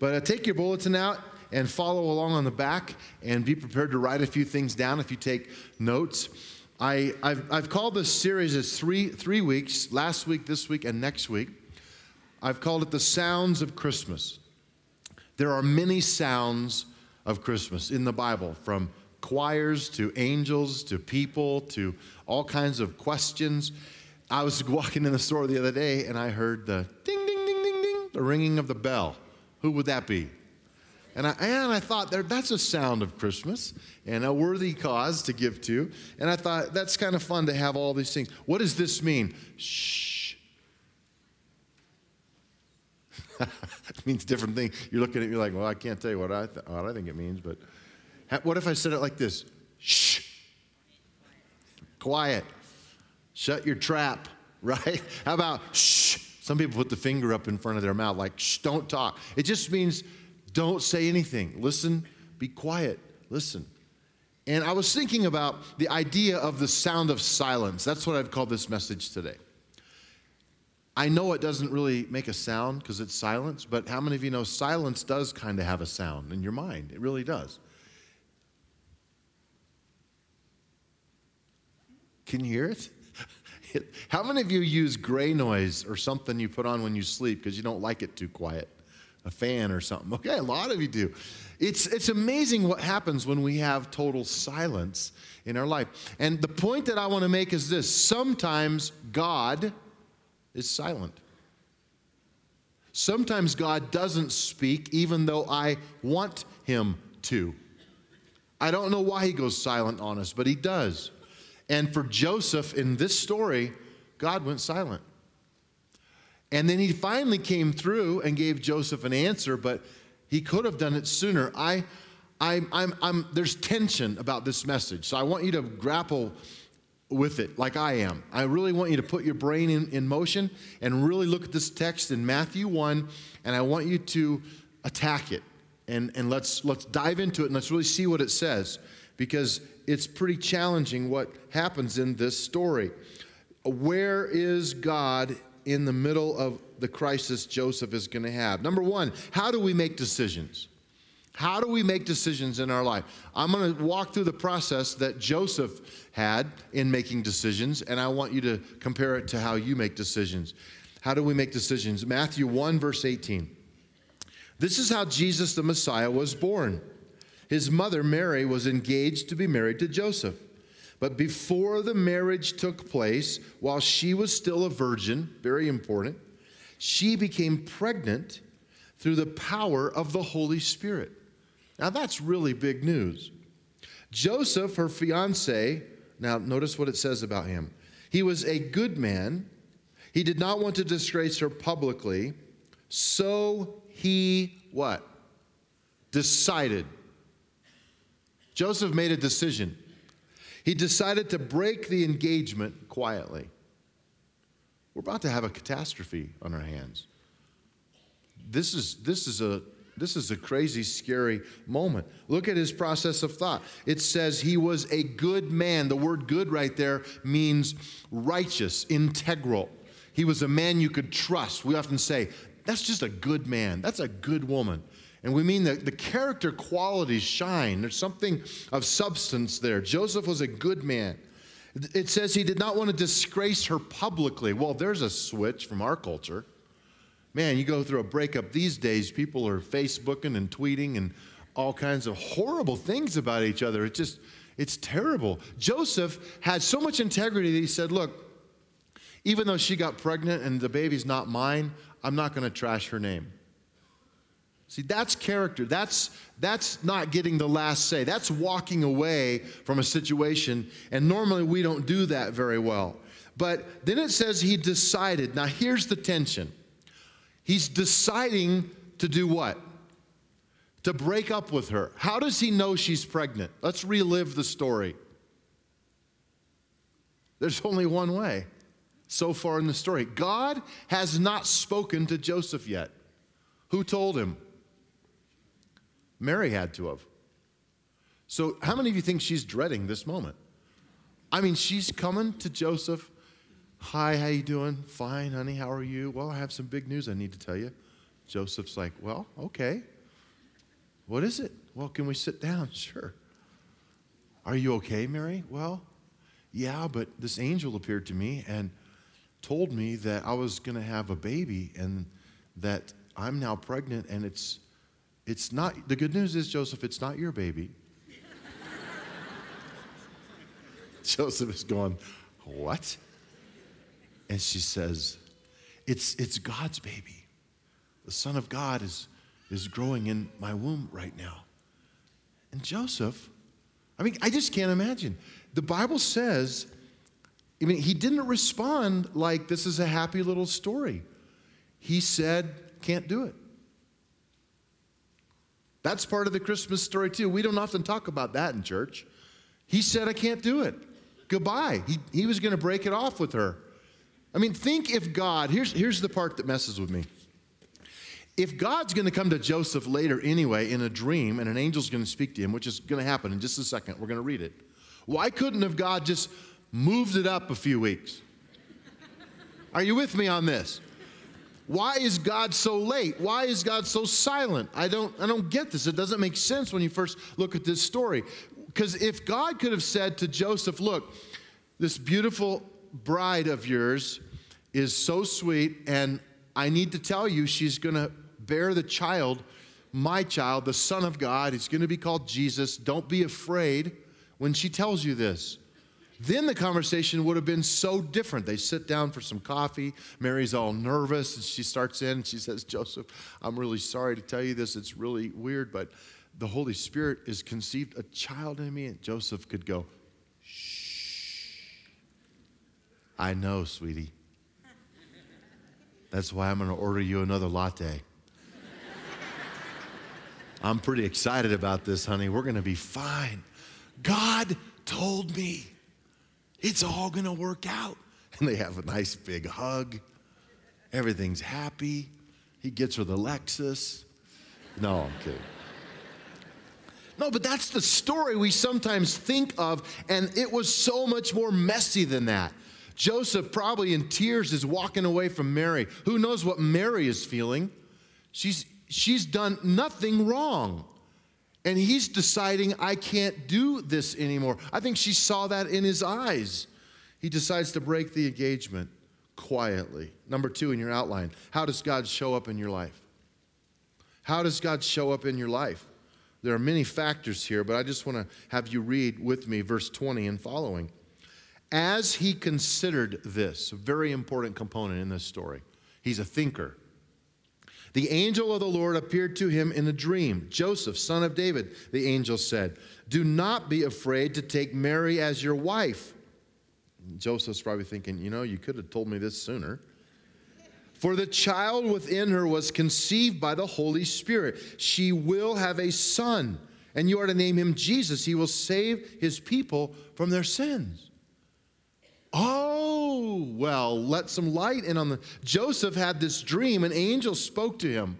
But uh, take your bulletin out and follow along on the back and be prepared to write a few things down if you take notes. I, have I've called this series as three, three weeks last week, this week, and next week. I've called it the sounds of Christmas. There are many sounds of Christmas in the Bible, from choirs to angels to people to all kinds of questions. I was walking in the store the other day and I heard the ding, ding, ding, ding, ding, the ringing of the bell. Who would that be? And I, and I thought that's a sound of Christmas and a worthy cause to give to. And I thought that's kind of fun to have all these things. What does this mean? Shh. it means different things. You're looking at me like, well, I can't tell you what I, th- what I think it means, but what if I said it like this? Shh. Quiet. Shut your trap, right? How about shh? Some people put the finger up in front of their mouth, like shh, don't talk. It just means don't say anything. Listen, be quiet, listen. And I was thinking about the idea of the sound of silence. That's what I've called this message today. I know it doesn't really make a sound because it's silence, but how many of you know silence does kind of have a sound in your mind? It really does. Can you hear it? How many of you use gray noise or something you put on when you sleep because you don't like it too quiet? A fan or something. Okay, a lot of you do. It's, it's amazing what happens when we have total silence in our life. And the point that I want to make is this sometimes God is silent. Sometimes God doesn't speak even though I want him to. I don't know why he goes silent on us, but he does. And for Joseph in this story, God went silent. And then he finally came through and gave Joseph an answer, but he could have done it sooner. I, I, I'm, I'm, there's tension about this message, so I want you to grapple with it like I am. I really want you to put your brain in, in motion and really look at this text in Matthew 1, and I want you to attack it. And, and let's, let's dive into it and let's really see what it says because it's pretty challenging what happens in this story. Where is God in the middle of the crisis Joseph is going to have? Number one, how do we make decisions? How do we make decisions in our life? I'm going to walk through the process that Joseph had in making decisions, and I want you to compare it to how you make decisions. How do we make decisions? Matthew 1, verse 18. This is how Jesus the Messiah was born. His mother, Mary, was engaged to be married to Joseph. But before the marriage took place, while she was still a virgin, very important, she became pregnant through the power of the Holy Spirit. Now, that's really big news. Joseph, her fiance, now notice what it says about him. He was a good man. He did not want to disgrace her publicly. So he what? Decided Joseph made a decision. He decided to break the engagement quietly. We're about to have a catastrophe on our hands. This is, this is, a, this is a crazy, scary moment. Look at his process of thought. It says he was a good man. The word good right there means righteous, integral. He was a man you could trust. We often say, that's just a good man. That's a good woman. And we mean that the character qualities shine. There's something of substance there. Joseph was a good man. It says he did not want to disgrace her publicly. Well, there's a switch from our culture. Man, you go through a breakup these days, people are Facebooking and tweeting and all kinds of horrible things about each other. It's just, it's terrible. Joseph had so much integrity that he said, Look, even though she got pregnant and the baby's not mine, I'm not going to trash her name. See, that's character. That's, that's not getting the last say. That's walking away from a situation. And normally we don't do that very well. But then it says he decided. Now here's the tension. He's deciding to do what? To break up with her. How does he know she's pregnant? Let's relive the story. There's only one way so far in the story. God has not spoken to Joseph yet. Who told him? Mary had to have. So, how many of you think she's dreading this moment? I mean, she's coming to Joseph. Hi, how you doing? Fine, honey. How are you? Well, I have some big news I need to tell you. Joseph's like, Well, okay. What is it? Well, can we sit down? Sure. Are you okay, Mary? Well, yeah, but this angel appeared to me and told me that I was going to have a baby and that I'm now pregnant and it's it's not the good news is Joseph it's not your baby. Joseph is going, "What?" And she says, "It's it's God's baby. The son of God is is growing in my womb right now." And Joseph, I mean, I just can't imagine. The Bible says I mean, he didn't respond like this is a happy little story. He said, can't do it. That's part of the Christmas story, too. We don't often talk about that in church. He said, I can't do it. Goodbye. He, he was going to break it off with her. I mean, think if God, here's, here's the part that messes with me. If God's going to come to Joseph later anyway in a dream and an angel's going to speak to him, which is going to happen in just a second, we're going to read it. Why couldn't have God just moved it up a few weeks? Are you with me on this? Why is God so late? Why is God so silent? I don't, I don't get this. It doesn't make sense when you first look at this story. Because if God could have said to Joseph, Look, this beautiful bride of yours is so sweet, and I need to tell you, she's going to bear the child, my child, the Son of God. He's going to be called Jesus. Don't be afraid when she tells you this then the conversation would have been so different. They sit down for some coffee. Mary's all nervous and she starts in and she says, Joseph, I'm really sorry to tell you this. It's really weird, but the Holy Spirit is conceived a child in me. And Joseph could go, Shh. I know, sweetie. That's why I'm going to order you another latte. I'm pretty excited about this, honey. We're going to be fine. God told me. It's all going to work out. And they have a nice big hug. Everything's happy. He gets her the Lexus. No, I'm kidding. No, but that's the story we sometimes think of, and it was so much more messy than that. Joseph, probably in tears, is walking away from Mary. Who knows what Mary is feeling? She's, she's done nothing wrong. And he's deciding, I can't do this anymore. I think she saw that in his eyes. He decides to break the engagement quietly. Number two in your outline how does God show up in your life? How does God show up in your life? There are many factors here, but I just want to have you read with me verse 20 and following. As he considered this, a very important component in this story, he's a thinker. The angel of the Lord appeared to him in a dream. Joseph, son of David, the angel said, Do not be afraid to take Mary as your wife. Joseph's probably thinking, You know, you could have told me this sooner. For the child within her was conceived by the Holy Spirit. She will have a son, and you are to name him Jesus. He will save his people from their sins. Oh, well, let some light in on the. Joseph had this dream, an angel spoke to him.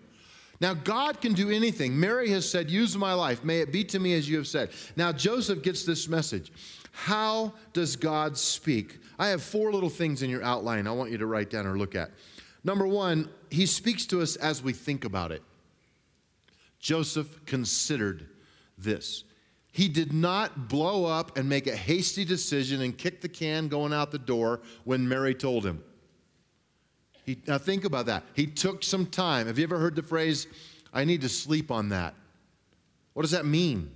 Now, God can do anything. Mary has said, Use my life. May it be to me as you have said. Now, Joseph gets this message. How does God speak? I have four little things in your outline I want you to write down or look at. Number one, he speaks to us as we think about it. Joseph considered this. He did not blow up and make a hasty decision and kick the can going out the door when Mary told him. He, now, think about that. He took some time. Have you ever heard the phrase, I need to sleep on that? What does that mean?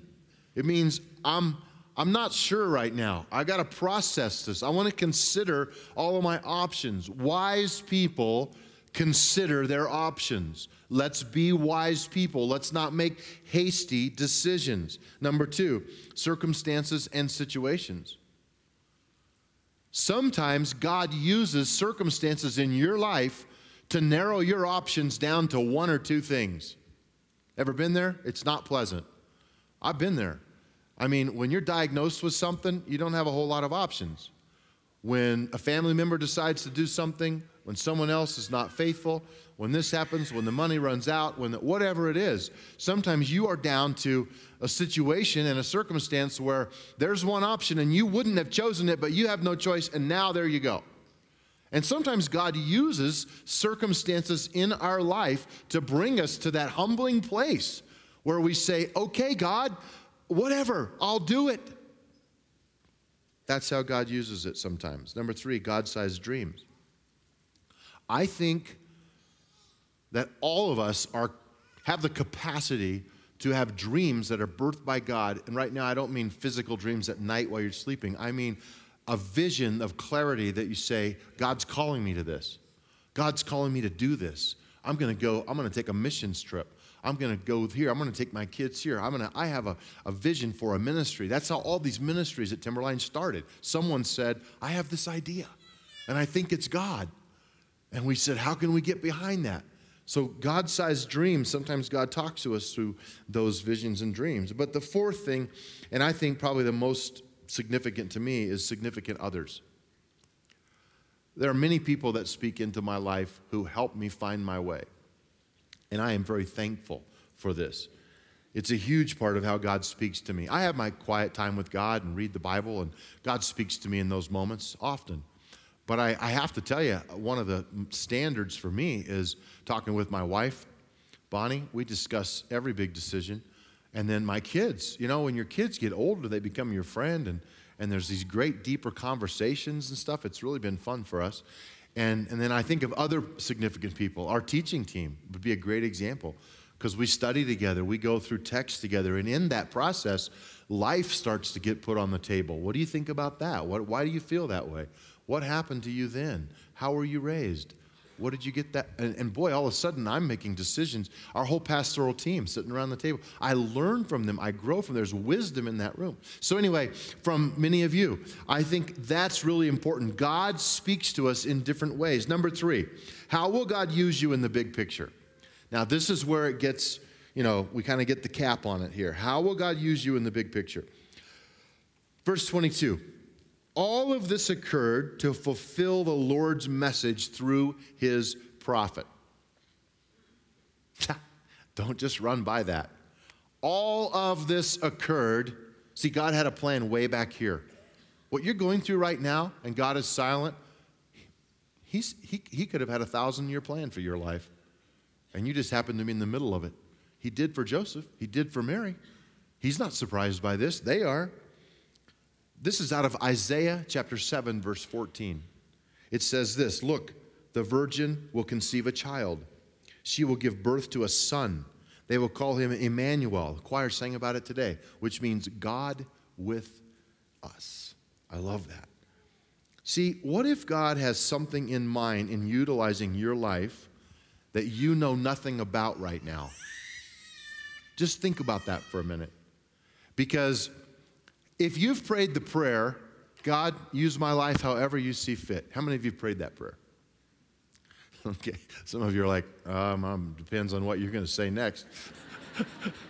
It means I'm, I'm not sure right now. I got to process this. I want to consider all of my options. Wise people consider their options. Let's be wise people. Let's not make hasty decisions. Number two, circumstances and situations. Sometimes God uses circumstances in your life to narrow your options down to one or two things. Ever been there? It's not pleasant. I've been there. I mean, when you're diagnosed with something, you don't have a whole lot of options. When a family member decides to do something, when someone else is not faithful, when this happens, when the money runs out, when the, whatever it is, sometimes you are down to a situation and a circumstance where there's one option and you wouldn't have chosen it, but you have no choice, and now there you go. And sometimes God uses circumstances in our life to bring us to that humbling place where we say, okay, God, whatever, I'll do it. That's how God uses it sometimes. Number three, God sized dreams. I think that all of us are, have the capacity to have dreams that are birthed by God. And right now, I don't mean physical dreams at night while you're sleeping, I mean a vision of clarity that you say, God's calling me to this. God's calling me to do this. I'm going to go, I'm going to take a missions trip. I'm going to go here. I'm going to take my kids here. I'm going to, I have a, a vision for a ministry. That's how all these ministries at Timberline started. Someone said, I have this idea, and I think it's God. And we said, How can we get behind that? So, God sized dreams, sometimes God talks to us through those visions and dreams. But the fourth thing, and I think probably the most significant to me, is significant others. There are many people that speak into my life who help me find my way. And I am very thankful for this. It's a huge part of how God speaks to me. I have my quiet time with God and read the Bible, and God speaks to me in those moments often. But I, I have to tell you, one of the standards for me is talking with my wife, Bonnie. We discuss every big decision. And then my kids, you know, when your kids get older, they become your friend, and, and there's these great, deeper conversations and stuff. It's really been fun for us. And, and then I think of other significant people. Our teaching team would be a great example because we study together, we go through text together, and in that process, life starts to get put on the table. What do you think about that? What, why do you feel that way? What happened to you then? How were you raised? What did you get that? And, and, boy, all of a sudden I'm making decisions. Our whole pastoral team sitting around the table. I learn from them. I grow from them. There's wisdom in that room. So, anyway, from many of you, I think that's really important. God speaks to us in different ways. Number three, how will God use you in the big picture? Now, this is where it gets, you know, we kind of get the cap on it here. How will God use you in the big picture? Verse 22. All of this occurred to fulfill the Lord's message through his prophet. Don't just run by that. All of this occurred. See, God had a plan way back here. What you're going through right now, and God is silent, he's, he, he could have had a thousand year plan for your life, and you just happened to be in the middle of it. He did for Joseph, he did for Mary. He's not surprised by this. They are. This is out of Isaiah chapter 7, verse 14. It says this Look, the virgin will conceive a child. She will give birth to a son. They will call him Emmanuel. The choir sang about it today, which means God with us. I love that. See, what if God has something in mind in utilizing your life that you know nothing about right now? Just think about that for a minute. Because if you've prayed the prayer, God, use my life however you see fit. How many of you prayed that prayer? Okay, some of you are like, um, um, depends on what you're going to say next.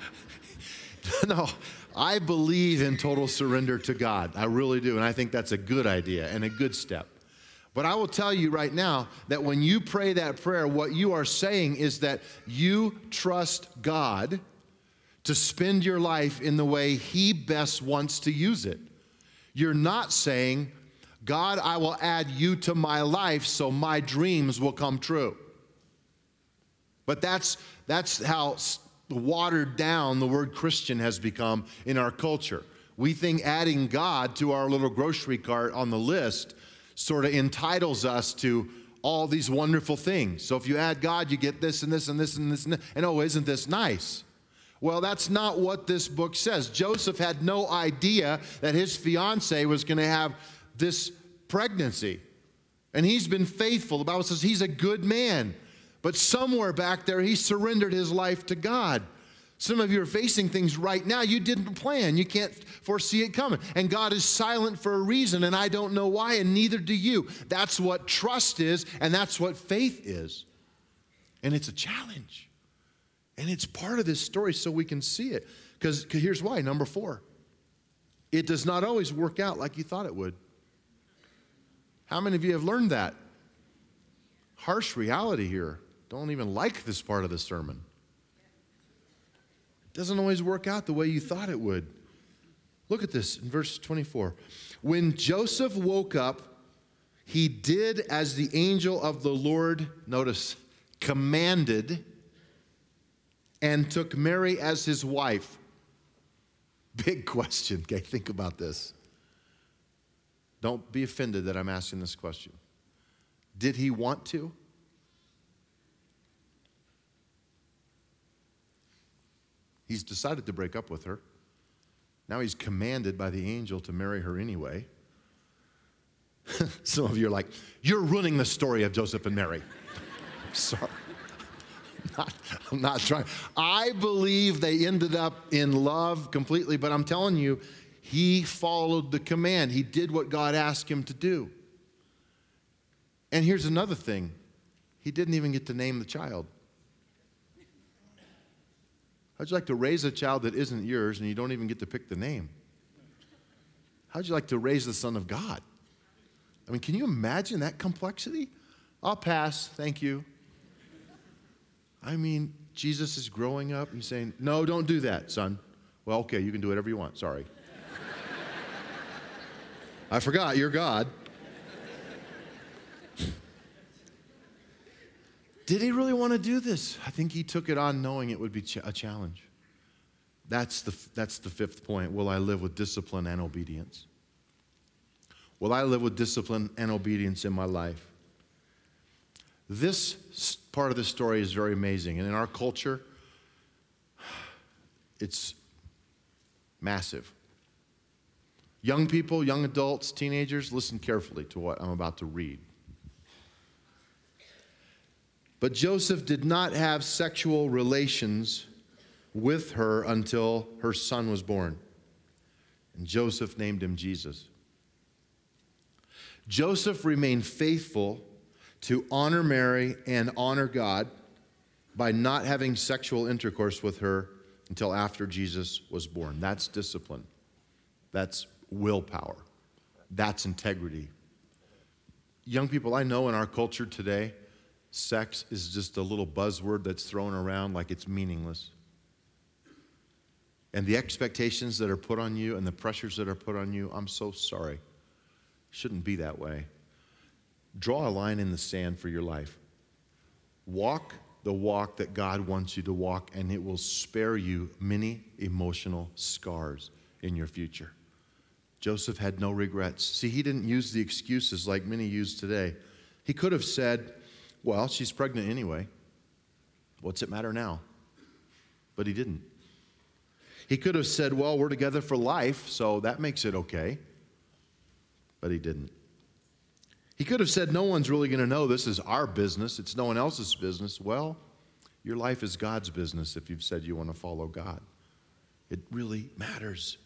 no, I believe in total surrender to God. I really do. And I think that's a good idea and a good step. But I will tell you right now that when you pray that prayer, what you are saying is that you trust God to spend your life in the way He best wants to use it. You're not saying, God, I will add you to my life so my dreams will come true. But that's, that's how watered down the word Christian has become in our culture. We think adding God to our little grocery cart on the list sort of entitles us to all these wonderful things. So if you add God, you get this and this and this and this and, this, and oh, isn't this nice? Well, that's not what this book says. Joseph had no idea that his fiance was going to have this pregnancy. And he's been faithful. The Bible says he's a good man. But somewhere back there, he surrendered his life to God. Some of you are facing things right now you didn't plan. You can't foresee it coming. And God is silent for a reason, and I don't know why, and neither do you. That's what trust is, and that's what faith is. And it's a challenge. And it's part of this story so we can see it. Because here's why number four, it does not always work out like you thought it would. How many of you have learned that? Harsh reality here. Don't even like this part of the sermon. It doesn't always work out the way you thought it would. Look at this in verse 24. When Joseph woke up, he did as the angel of the Lord, notice, commanded, and took Mary as his wife. Big question. Okay, think about this. Don't be offended that I'm asking this question. Did he want to? He's decided to break up with her. Now he's commanded by the angel to marry her anyway. Some of you are like, you're ruining the story of Joseph and Mary. I'm Sorry. I'm not, I'm not trying. I believe they ended up in love completely, but I'm telling you, he followed the command. He did what God asked him to do. And here's another thing he didn't even get to name the child. How'd you like to raise a child that isn't yours and you don't even get to pick the name? How'd you like to raise the Son of God? I mean, can you imagine that complexity? I'll pass, thank you. I mean, Jesus is growing up and saying, No, don't do that, son. Well, okay, you can do whatever you want. Sorry. I forgot, you're God. Did he really want to do this? I think he took it on knowing it would be a challenge. That's the, that's the fifth point. Will I live with discipline and obedience? Will I live with discipline and obedience in my life? This part of the story is very amazing. And in our culture, it's massive. Young people, young adults, teenagers, listen carefully to what I'm about to read. But Joseph did not have sexual relations with her until her son was born. And Joseph named him Jesus. Joseph remained faithful to honor Mary and honor God by not having sexual intercourse with her until after Jesus was born. That's discipline. That's willpower. That's integrity. Young people, I know in our culture today, sex is just a little buzzword that's thrown around like it's meaningless. And the expectations that are put on you and the pressures that are put on you, I'm so sorry. Shouldn't be that way. Draw a line in the sand for your life. Walk the walk that God wants you to walk, and it will spare you many emotional scars in your future. Joseph had no regrets. See, he didn't use the excuses like many use today. He could have said, well, she's pregnant anyway. What's it matter now? But he didn't. He could have said, Well, we're together for life, so that makes it okay. But he didn't. He could have said, No one's really going to know this is our business, it's no one else's business. Well, your life is God's business if you've said you want to follow God. It really matters.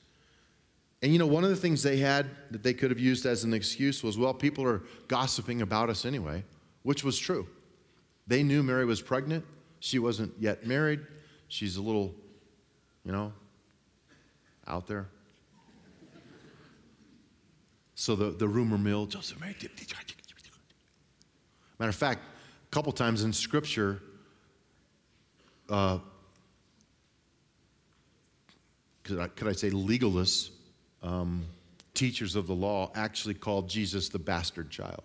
And you know, one of the things they had that they could have used as an excuse was, well, people are gossiping about us anyway which was true. They knew Mary was pregnant. She wasn't yet married. She's a little, you know, out there. So the, the rumor mill, Joseph Mary. Matter of fact, a couple times in Scripture, uh, could, I, could I say legalists, um, teachers of the law, actually called Jesus the bastard child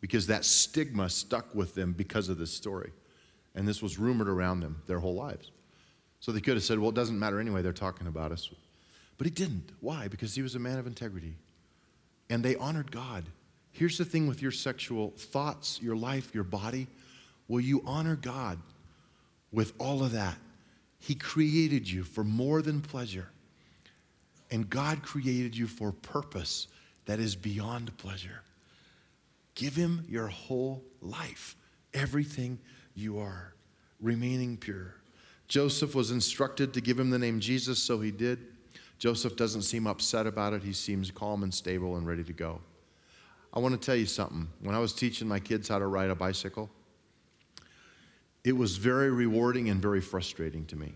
because that stigma stuck with them because of this story. And this was rumored around them their whole lives. So they could have said, well, it doesn't matter anyway, they're talking about us. But he didn't. Why? Because he was a man of integrity. And they honored God. Here's the thing with your sexual thoughts, your life, your body. Will you honor God with all of that? He created you for more than pleasure. And God created you for purpose that is beyond pleasure. Give him your whole life, everything you are, remaining pure. Joseph was instructed to give him the name Jesus, so he did. Joseph doesn't seem upset about it. He seems calm and stable and ready to go. I want to tell you something. When I was teaching my kids how to ride a bicycle, it was very rewarding and very frustrating to me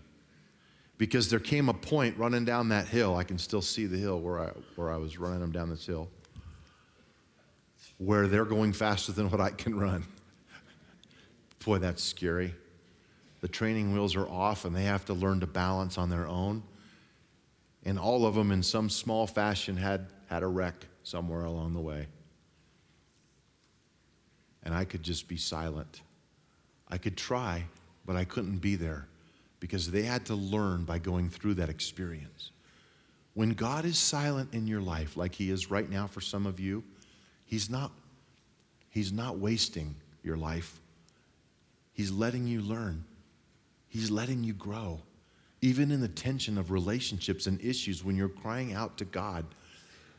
because there came a point running down that hill. I can still see the hill where I, where I was running them down this hill where they're going faster than what I can run. Boy, that's scary. The training wheels are off and they have to learn to balance on their own. And all of them, in some small fashion, had, had a wreck somewhere along the way. And I could just be silent. I could try, but I couldn't be there because they had to learn by going through that experience. When God is silent in your life, like He is right now for some of you, He's not, he's not wasting your life. He's letting you learn, He's letting you grow. Even in the tension of relationships and issues, when you're crying out to God,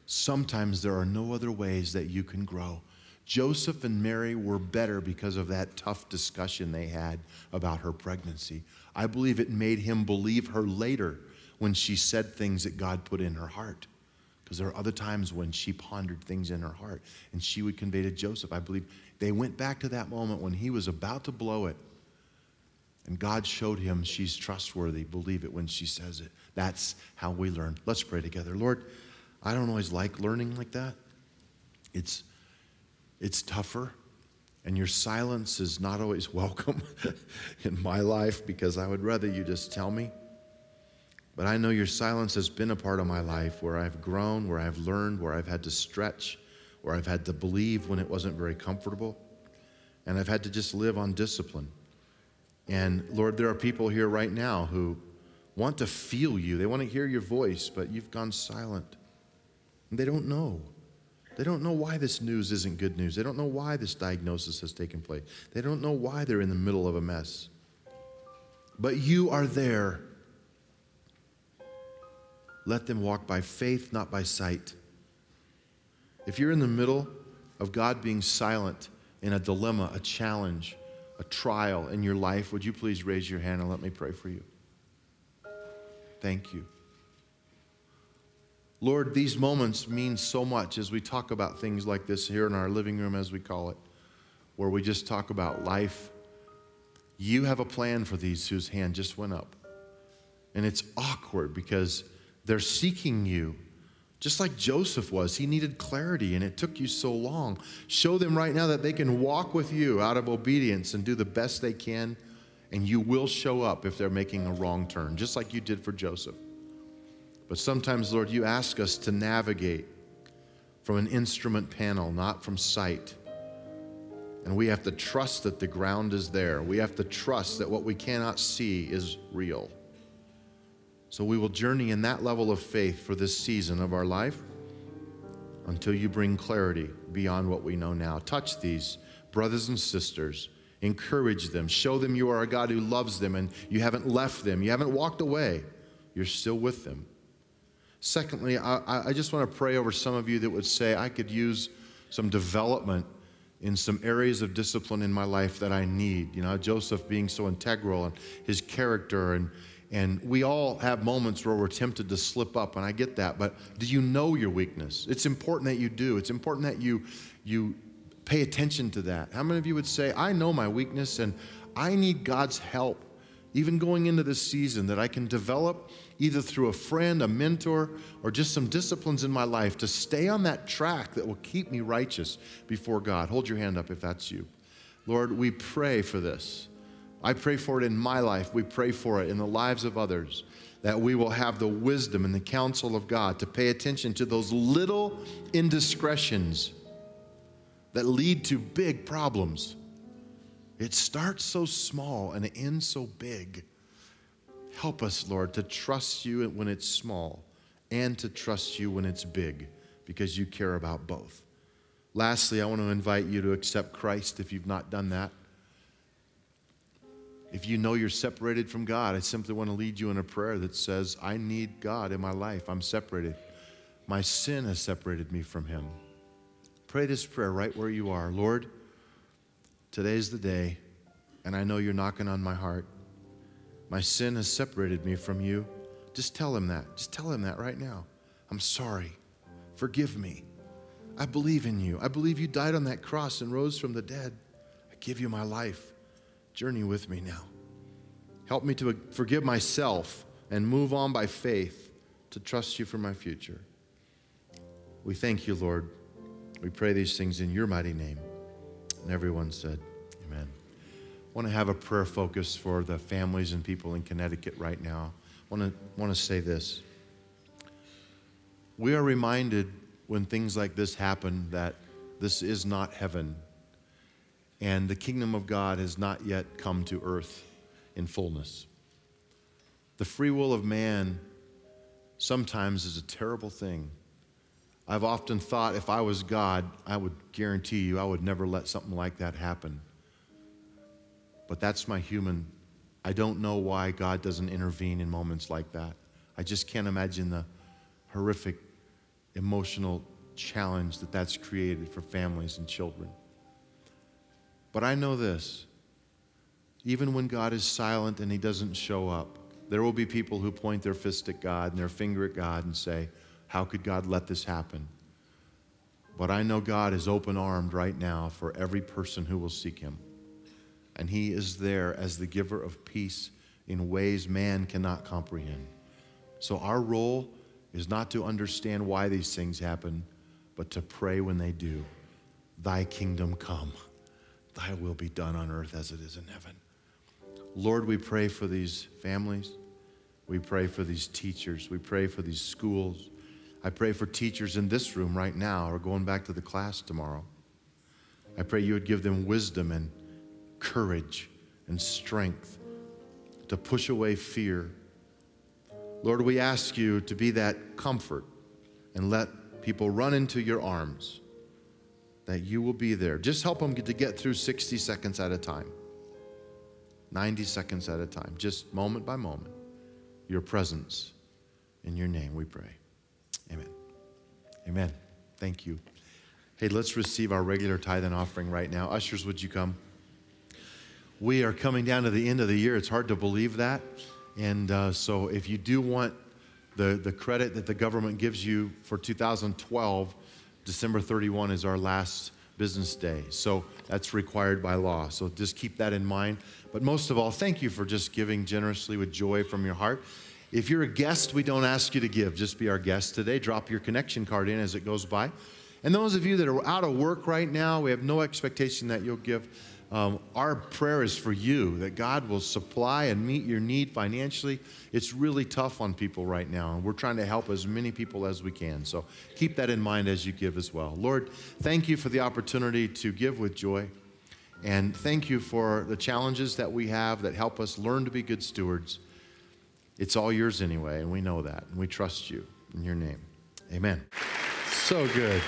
sometimes there are no other ways that you can grow. Joseph and Mary were better because of that tough discussion they had about her pregnancy. I believe it made him believe her later when she said things that God put in her heart. Because there are other times when she pondered things in her heart and she would convey to Joseph. I believe they went back to that moment when he was about to blow it. And God showed him she's trustworthy. Believe it when she says it. That's how we learn. Let's pray together. Lord, I don't always like learning like that. It's it's tougher, and your silence is not always welcome in my life because I would rather you just tell me. But I know your silence has been a part of my life where I've grown, where I've learned, where I've had to stretch, where I've had to believe when it wasn't very comfortable, and I've had to just live on discipline. And Lord, there are people here right now who want to feel you, they want to hear your voice, but you've gone silent. And they don't know. They don't know why this news isn't good news. They don't know why this diagnosis has taken place. They don't know why they're in the middle of a mess. But you are there. Let them walk by faith, not by sight. If you're in the middle of God being silent in a dilemma, a challenge, a trial in your life, would you please raise your hand and let me pray for you? Thank you. Lord, these moments mean so much as we talk about things like this here in our living room, as we call it, where we just talk about life. You have a plan for these whose hand just went up. And it's awkward because they're seeking you, just like Joseph was. He needed clarity, and it took you so long. Show them right now that they can walk with you out of obedience and do the best they can, and you will show up if they're making a wrong turn, just like you did for Joseph. But sometimes, Lord, you ask us to navigate from an instrument panel, not from sight. And we have to trust that the ground is there. We have to trust that what we cannot see is real. So we will journey in that level of faith for this season of our life until you bring clarity beyond what we know now. Touch these brothers and sisters, encourage them, show them you are a God who loves them and you haven't left them, you haven't walked away, you're still with them. Secondly, I, I just want to pray over some of you that would say, I could use some development in some areas of discipline in my life that I need. You know, Joseph being so integral and his character and and we all have moments where we're tempted to slip up and I get that, but do you know your weakness? It's important that you do. It's important that you you pay attention to that. How many of you would say, I know my weakness and I need God's help even going into this season that I can develop either through a friend, a mentor, or just some disciplines in my life to stay on that track that will keep me righteous before God. Hold your hand up if that's you. Lord, we pray for this. I pray for it in my life. We pray for it in the lives of others that we will have the wisdom and the counsel of God to pay attention to those little indiscretions that lead to big problems. It starts so small and it ends so big. Help us, Lord, to trust you when it's small and to trust you when it's big because you care about both. Lastly, I want to invite you to accept Christ if you've not done that. If you know you're separated from God, I simply want to lead you in a prayer that says, I need God in my life. I'm separated. My sin has separated me from Him. Pray this prayer right where you are. Lord, today's the day, and I know you're knocking on my heart. My sin has separated me from you. Just tell him that. Just tell him that right now. I'm sorry. Forgive me. I believe in you. I believe you died on that cross and rose from the dead. I give you my life. Journey with me now. Help me to forgive myself and move on by faith to trust you for my future. We thank you, Lord. We pray these things in your mighty name. And everyone said, Amen. I want to have a prayer focus for the families and people in Connecticut right now. I want to, want to say this. We are reminded when things like this happen that this is not heaven and the kingdom of God has not yet come to earth in fullness. The free will of man sometimes is a terrible thing. I've often thought if I was God, I would guarantee you I would never let something like that happen. But that's my human. I don't know why God doesn't intervene in moments like that. I just can't imagine the horrific emotional challenge that that's created for families and children. But I know this even when God is silent and he doesn't show up, there will be people who point their fist at God and their finger at God and say, How could God let this happen? But I know God is open armed right now for every person who will seek him. And he is there as the giver of peace in ways man cannot comprehend. So our role is not to understand why these things happen, but to pray when they do. Thy kingdom come, thy will be done on earth as it is in heaven. Lord, we pray for these families. We pray for these teachers. We pray for these schools. I pray for teachers in this room right now or going back to the class tomorrow. I pray you would give them wisdom and courage and strength to push away fear. Lord, we ask you to be that comfort and let people run into your arms, that you will be there. Just help them get to get through 60 seconds at a time. 90 seconds at a time, just moment by moment. Your presence. In your name we pray. Amen. Amen. Thank you. Hey, let's receive our regular tithe and offering right now. Ushers, would you come? We are coming down to the end of the year. It's hard to believe that. And uh, so, if you do want the, the credit that the government gives you for 2012, December 31 is our last business day. So that's required by law. So just keep that in mind. But most of all, thank you for just giving generously with joy from your heart. If you're a guest, we don't ask you to give. Just be our guest today. Drop your connection card in as it goes by. And those of you that are out of work right now, we have no expectation that you'll give. Um, our prayer is for you that God will supply and meet your need financially. It's really tough on people right now, and we're trying to help as many people as we can. So keep that in mind as you give as well. Lord, thank you for the opportunity to give with joy. And thank you for the challenges that we have that help us learn to be good stewards. It's all yours anyway, and we know that, and we trust you in your name. Amen. So good.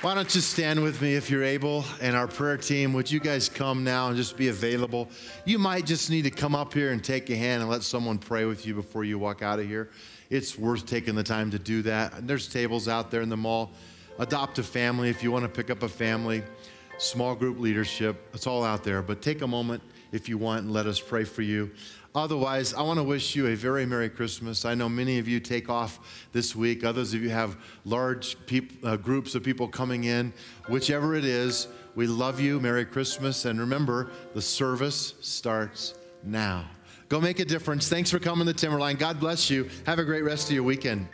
Why don't you stand with me if you're able? And our prayer team, would you guys come now and just be available? You might just need to come up here and take a hand and let someone pray with you before you walk out of here. It's worth taking the time to do that. And there's tables out there in the mall. Adopt a family if you want to pick up a family, small group leadership. It's all out there. But take a moment if you want and let us pray for you. Otherwise, I want to wish you a very Merry Christmas. I know many of you take off this week. Others of you have large peop- uh, groups of people coming in. Whichever it is, we love you. Merry Christmas. And remember, the service starts now. Go make a difference. Thanks for coming to Timberline. God bless you. Have a great rest of your weekend.